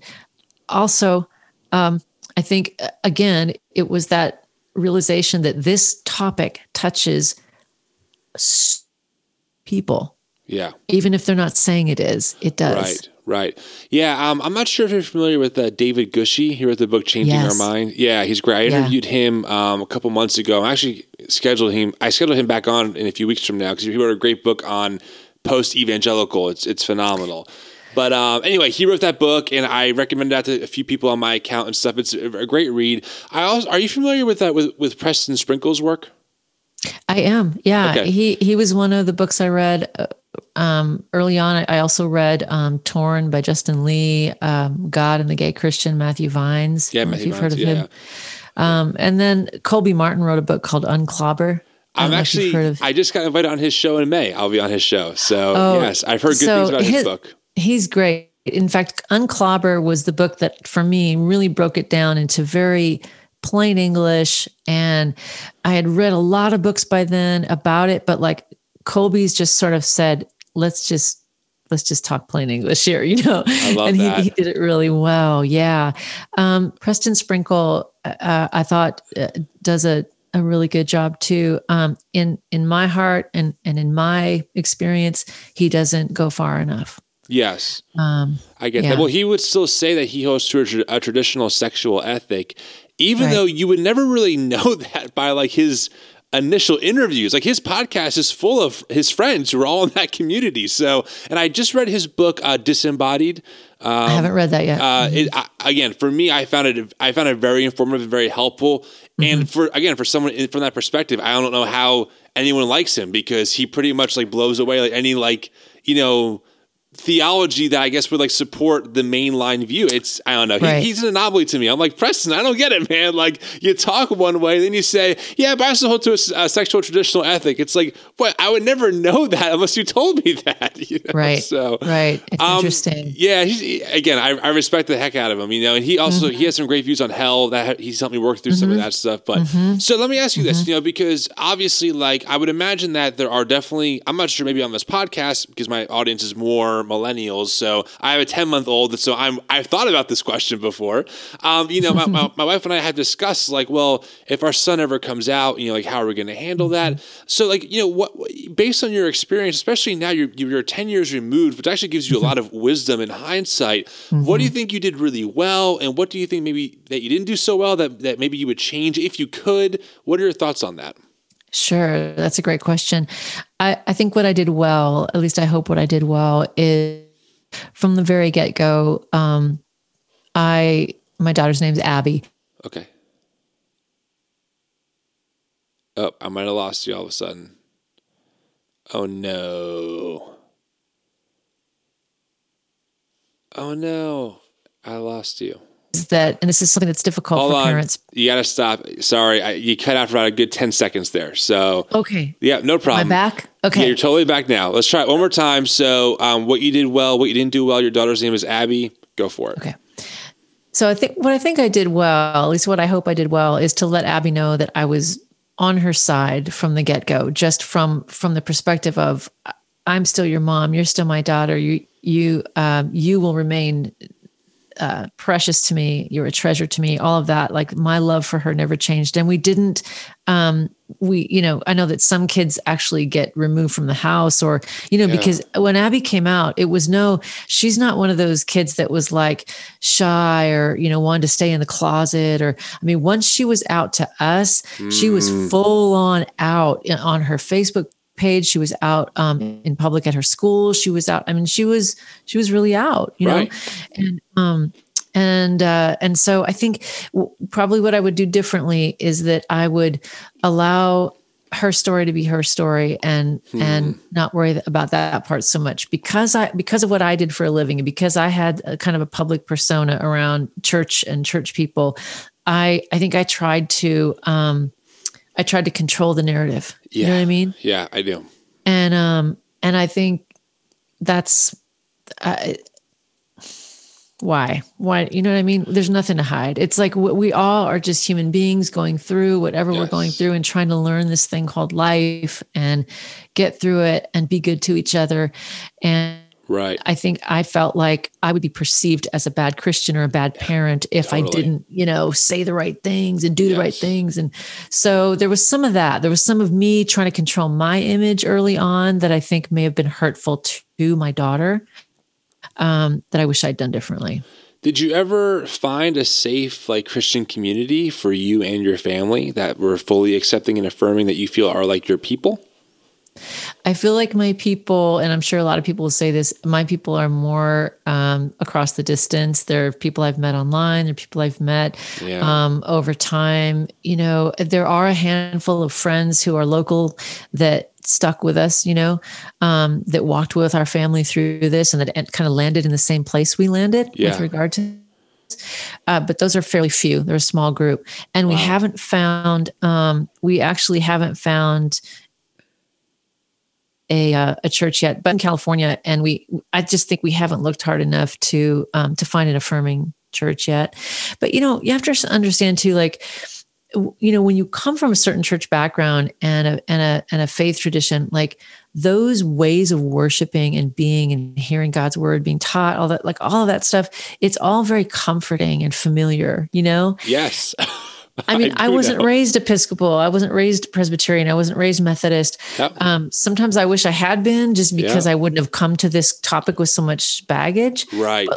also, um, I think, uh, again, it was that realization that this topic touches people. Yeah. Even if they're not saying it is, it does. Right. Right. Yeah. Um, I'm not sure if you're familiar with uh, David Gushee. He wrote the book Changing yes. Our Mind. Yeah, he's great. I interviewed yeah. him um, a couple months ago. I actually scheduled him. I scheduled him back on in a few weeks from now because he wrote a great book on post evangelical. It's it's phenomenal. But um, anyway, he wrote that book, and I recommended that to a few people on my account and stuff. It's a great read. I also are you familiar with that with with Preston Sprinkle's work? I am. Yeah, okay. he he was one of the books I read uh, um, early on. I also read um, "Torn" by Justin Lee, um, "God and the Gay Christian" Matthew Vines. Yeah, Matthew you've Vines, heard of yeah, him. Yeah. Um, and then Colby Martin wrote a book called "Unclobber." I'm actually. Of- I just got invited on his show in May. I'll be on his show. So oh, yes, I've heard good so things about his, his book. He's great. In fact, Unclobber was the book that for me really broke it down into very plain English. And I had read a lot of books by then about it, but like Colby's just sort of said, let's just let's just talk plain English here, you know. and he, he, did it really well. Yeah. Um, Preston Sprinkle, uh, I thought uh, does a, a really good job too. Um, in in my heart and and in my experience, he doesn't go far enough. Yes. Um, I get yeah. that. Well, he would still say that he holds to a, a traditional sexual ethic, even right. though you would never really know that by like his initial interviews. Like his podcast is full of his friends who are all in that community. So, and I just read his book, uh, Disembodied. Um, I haven't read that yet. Uh, it, I, again, for me, I found it. I found it very informative and very helpful. Mm-hmm. And for again, for someone from that perspective, I don't know how anyone likes him because he pretty much like blows away like any like you know theology that I guess would like support the mainline view. It's I don't know. Right. He's an anomaly to me. I'm like Preston. I don't get it, man. Like you talk one way, then you say, "Yeah, but I also hold to a, a sexual traditional ethic." It's like, what? I would never know that unless you told me that. You know? Right. So right. It's um, interesting. Yeah. He's again. I, I, respect the heck out of him. You know, and he also mm-hmm. he has some great views on hell. That he's helped me work through mm-hmm. some of mm-hmm. that stuff. But mm-hmm. so let me ask you this. Mm-hmm. You know, because obviously, like I would imagine that there are definitely. I'm not sure maybe on this podcast because my audience is more millennials. So I have a 10 month old. So I'm, I've thought about this question before. Um, you know, my, my, my, wife and I have discussed like, well, if our son ever comes out, you know, like how are we going to handle that? Mm-hmm. So like, you know, what, based on your experience, especially now you're, you're 10 years removed, which actually gives you a lot of wisdom and hindsight. Mm-hmm. What do you think you did really well? And what do you think maybe that you didn't do so well that, that maybe you would change if you could? What are your thoughts on that? Sure, that's a great question. I, I think what I did well, at least I hope what I did well, is from the very get go. Um, I my daughter's name's Abby. Okay. Oh, I might have lost you all of a sudden. Oh no. Oh no. I lost you that, and this is something that's difficult Hold for on. parents. You got to stop. Sorry, I, you cut out for about a good ten seconds there. So okay, yeah, no problem. Am I back? Okay, yeah, you're totally back now. Let's try it one more time. So, um, what you did well, what you didn't do well. Your daughter's name is Abby. Go for it. Okay. So I think what I think I did well, at least what I hope I did well, is to let Abby know that I was on her side from the get go, just from from the perspective of I'm still your mom, you're still my daughter. You you um, you will remain uh, precious to me. You're a treasure to me. All of that, like my love for her never changed. And we didn't, um, we, you know, I know that some kids actually get removed from the house or, you know, Yeah. because when Abby came out, it was no, she's not one of those kids that was like shy or, you know, wanted to stay in the closet or, I mean, once she was out to us, she was Mm. full on out on her Facebook page. She was out um, in public at her school. She was out. I mean, she was, she was really out, you know? And um and uh and so i think w- probably what i would do differently is that i would allow her story to be her story and and not worry about that part so much because i because of what i did for a living and because i had a kind of a public persona around church and church people i i think i tried to um i tried to control the narrative. You know Yeah. what i mean? Yeah, I do. and um and i think that's I why? Why you know what i mean? There's nothing to hide. It's like we we all are just human beings going through whatever we're going through and trying to learn this thing called life and get through it and be good to each other. And Right. I think I felt like I would be perceived as a bad Christian or a bad parent if I didn't, you know, say the right things and do the right things. And so there was some of that. There was some of me trying to control my image early on that I think may have been hurtful to my daughter um, that I wish I'd done differently. Did you ever find a safe like Christian community for you and your family that were fully accepting and affirming that you feel are like your people? I feel like my people, and I'm sure a lot of people will say this, my people are more um, across the distance. They're people I've met online, they're people I've met Yeah. um, over time. You know, there are a handful of friends who are local that stuck with us, you know, um, that walked with our family through this and that kind of landed in the same place we landed Yeah. with regard to uh, but those are fairly few. They're a small group, and we haven't found. Um, we actually haven't found a uh, a church yet, but in California, and we I just think we haven't looked hard enough to um, to find an affirming church yet. But you know, you have to understand too, like you know, when you come from a certain church background and a and a and a faith tradition, like those ways of worshiping and being and hearing God's word being taught, all that, like all of that stuff, it's all very comforting and familiar. You know, Yes. I mean, I, do wasn't know. raised Episcopal. I wasn't raised Presbyterian. I wasn't raised Methodist. Yep. Um, sometimes I wish I had been just because Yeah. I wouldn't have come to this topic with so much baggage. right.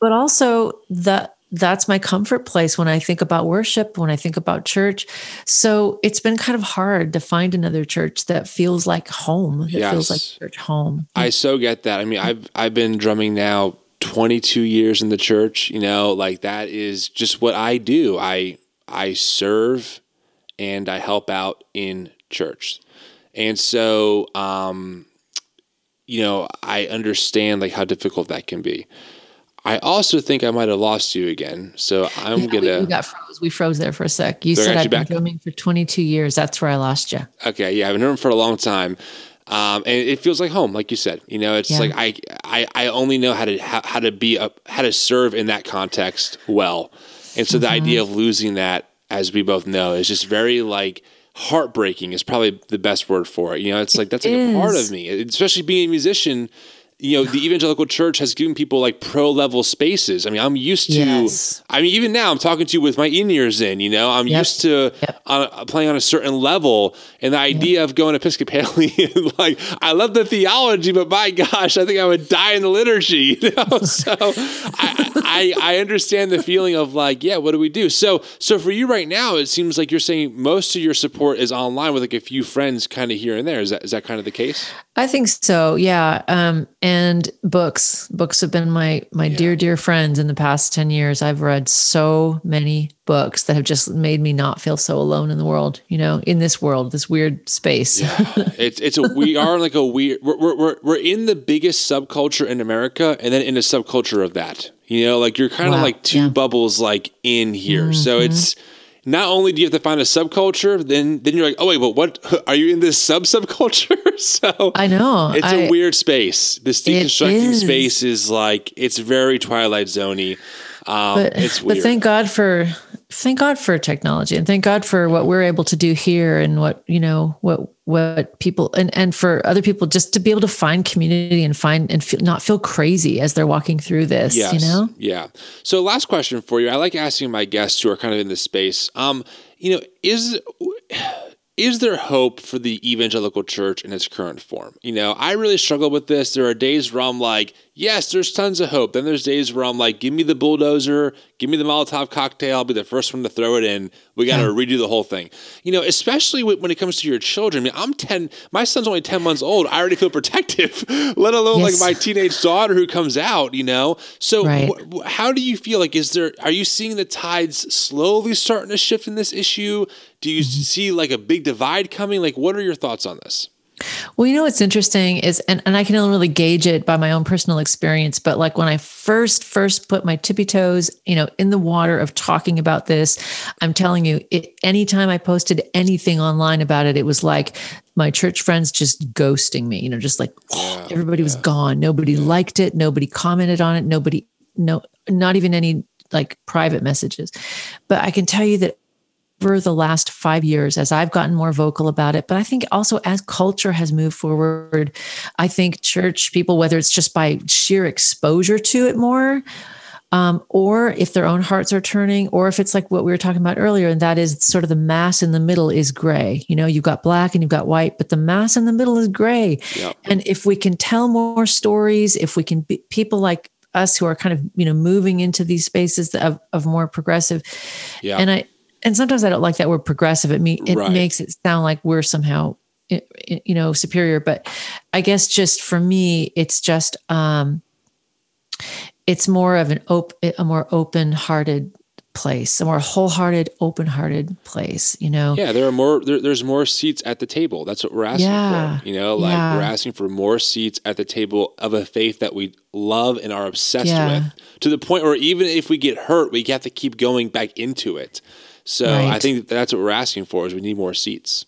But also that that's my comfort place when I think about worship, when I think about church. So it's been kind of hard to find another church that feels like home. That feels like church home. I so get that. I mean, I've I've been drumming now 22 years in the church, you know, like that is just what I do. I I serve and I help out in church. And so um you know, I understand like how difficult that can be. I also think I might have lost you again. So I'm Yeah, gonna we got froze. We froze there for a sec. You So said I've been back. drumming for 22 years. That's where I lost you. Okay, yeah, I've been known for a long time, um, and it feels like home, like you said. You know, it's Yeah. like I, I I only know how to how, how to be a, how to serve in that context well, and so Mm-hmm. the idea of losing that, as we both know, is just very like heartbreaking. Is probably the best word for it. You know, it's like that's like a part of me, especially being a musician. You know, the evangelical church has given people like pro level spaces. I mean, I'm used to. Yes. I mean, even now, I'm talking to you with my in ears in. You know, I'm Yep. used to Yep. on playing on a certain level, and the idea of going Episcopalian, like I love the theology, but my gosh, I think I would die in the liturgy. You know, so I, I I understand the feeling of like, yeah, what do we do? So so for you right now, it seems like you're saying most of your support is online with like a few friends, kind of here and there. Is that is that kind of the case? I think so. Yeah. Um, and books. Books have been my my dear, dear friends in the past 10 years. I've read so many books that have just made me not feel so alone in the world, you know, in this world, this weird space. Yeah. it's it's a we are like a weird we're, we're we're we're in the biggest subculture in America and then in a subculture of that. You know, like you're kind of Wow, like two yeah. Mm-hmm. bubbles like in here. So it's not only do you have to find a subculture, then then you're like, oh wait, but what are you in this sub subculture? so I know. it's a a weird space. This deconstructing is. space is like it's very Twilight Zoney. Um, but, it's but thank God for thank God for technology and thank God for what we're able to do here and what, you know, what, what people and, and for other people just to be able to find community and find and feel, not feel crazy as they're walking through this, yes. you know? Yeah. So last question for you. I like asking my guests who are kind of in this space. Um, you know, is is there hope for the evangelical church in its current form? You know, I really struggle with this. There are days where I'm like, yes, there's tons of hope. Then there's days where I'm like, give me the bulldozer, give me the Molotov cocktail. I'll be the first one to throw it in. We got to redo the whole thing. You know, especially when it comes to your children. I mean, I'm 10, my son's only 10 months old. I already feel protective, let alone yes. like my teenage daughter who comes out, you know? So right. wh- how do you feel like, is there, are you seeing the tides slowly starting to shift in this issue? Do you mm-hmm. see like a big divide coming? Like, what are your thoughts on this? Well, you know what's interesting is, and, and I can only really gauge it by my own personal experience, but like when I first first put my tippy toes, you know, in the water of talking about this, I'm telling you, it, anytime I posted anything online about it, it was like my church friends just ghosting me, you know, just like yeah, everybody yeah. was gone, nobody yeah. liked it, nobody commented on it, nobody, no, not even any like private messages. But I can tell you that over the last five years as I've gotten more vocal about it. But I think also as culture has moved forward, I think church people, whether it's just by sheer exposure to it more, um, or if their own hearts are turning, or if it's like what we were talking about earlier, and that is sort of the mass in the middle is gray. You know, you've got black and you've got white, but the mass in the middle is gray. Yep. And if we can tell more stories, if we can be people like us who are kind of you know moving into these spaces of, of more progressive, yeah. and I and sometimes I don't like that word progressive. It me it right. makes it sound like we're somehow you know superior. But I guess just for me, it's just um, it's more of an open, a more open hearted place, a more wholehearted, open-hearted place. You know. Yeah, there are more. There, there's more seats at the table. That's what we're asking yeah. for. You know, like yeah. we're asking for more seats at the table of a faith that we love and are obsessed yeah. with, to the point where even if we get hurt, we have to keep going back into it. So right. I think that's what we're asking for is we need more seats.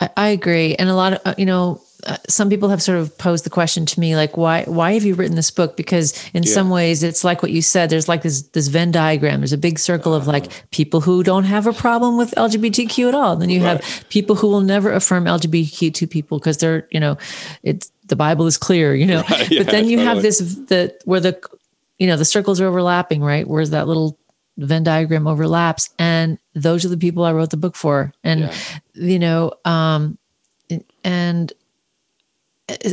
I, I agree, and a lot of uh, you know. Uh, some people have sort of posed the question to me like why why have you written this book because in yeah. some ways it's like what you said there's like this this venn diagram there's a big circle of like uh-huh. people who don't have a problem with lgbtq at all and then you right. have people who will never affirm lgbtq people because they're you know it's the bible is clear you know right. yeah, but then you totally. have this the where the you know the circles are overlapping right where's that little Venn diagram overlaps. And those are the people I wrote the book for. And, yeah. you know, um, and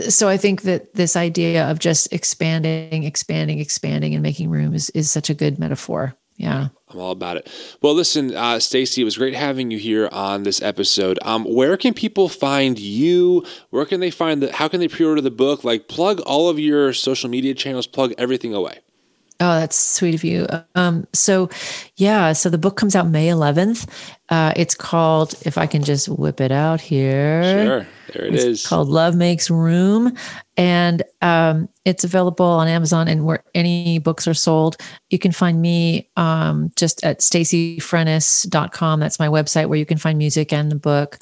so I think that this idea of just expanding, expanding, expanding, and making room is is such a good metaphor. Yeah. I'm all about it. Well, listen, uh, Staci, it was great having you here on this episode. Um, where can people find you? Where can they find the? How can they pre-order the book? Like, plug all of your social media channels. Plug everything away. Oh, that's sweet of you. Um, so, yeah, so the book comes out May 11th. Uh, it's called, if I can just whip it out here. Sure, there it it's is. called Love Makes Room. And um, it's available on Amazon and where any books are sold. You can find me um, just at stacifrenes.com. That's my website where you can find music and the book.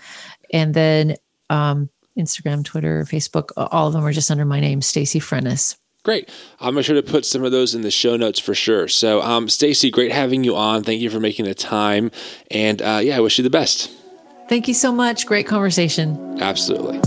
And then um, Instagram, Twitter, Facebook, all of them are just under my name, Staci Frenes. Great. I'll make sure to put some of those in the show notes for sure. So, um, Staci, great having you on. Thank you for making the time. And uh, yeah, I wish you the best. Thank you so much. Great conversation. Absolutely.